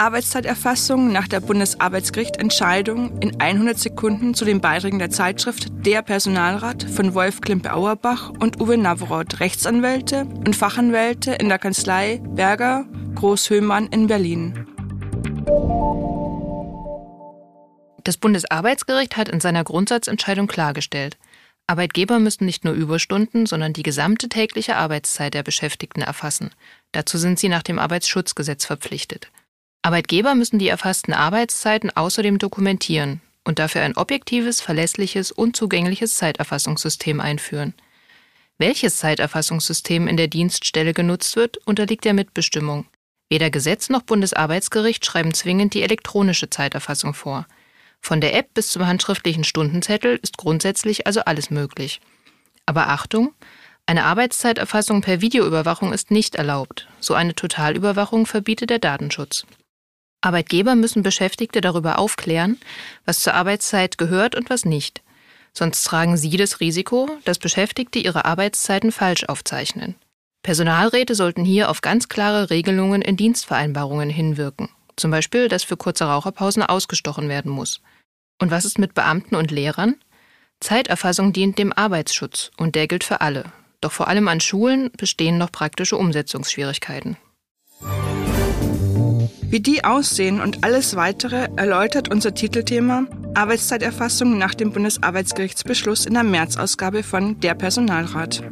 Arbeitszeiterfassung nach der Bundesarbeitsgericht-Entscheidung in 100 Sekunden zu den Beiträgen der Zeitschrift Der Personalrat von Wolf Klimpe-Auerbach und Uwe Navroth, Rechtsanwälte und Fachanwälte in der Kanzlei Berger Großhöhmann in Berlin. Das Bundesarbeitsgericht hat in seiner Grundsatzentscheidung klargestellt, Arbeitgeber müssen nicht nur Überstunden, sondern die gesamte tägliche Arbeitszeit der Beschäftigten erfassen. Dazu sind sie nach dem Arbeitsschutzgesetz verpflichtet. Arbeitgeber müssen die erfassten Arbeitszeiten außerdem dokumentieren und dafür ein objektives, verlässliches und zugängliches Zeiterfassungssystem einführen. Welches Zeiterfassungssystem in der Dienststelle genutzt wird, unterliegt der Mitbestimmung. Weder Gesetz noch Bundesarbeitsgericht schreiben zwingend die elektronische Zeiterfassung vor. Von der App bis zum handschriftlichen Stundenzettel ist grundsätzlich also alles möglich. Aber Achtung, eine Arbeitszeiterfassung per Videoüberwachung ist nicht erlaubt. So eine Totalüberwachung verbietet der Datenschutz. Arbeitgeber müssen Beschäftigte darüber aufklären, was zur Arbeitszeit gehört und was nicht. Sonst tragen sie das Risiko, dass Beschäftigte ihre Arbeitszeiten falsch aufzeichnen. Personalräte sollten hier auf ganz klare Regelungen in Dienstvereinbarungen hinwirken. Zum Beispiel, dass für kurze Raucherpausen ausgestochen werden muss. Und was ist mit Beamten und Lehrern? Zeiterfassung dient dem Arbeitsschutz und der gilt für alle. Doch vor allem an Schulen bestehen noch praktische Umsetzungsschwierigkeiten. Wie die aussehen und alles weitere erläutert unser Titelthema Arbeitszeiterfassung nach dem Bundesarbeitsgerichtsbeschluss in der Märzausgabe von Der Personalrat.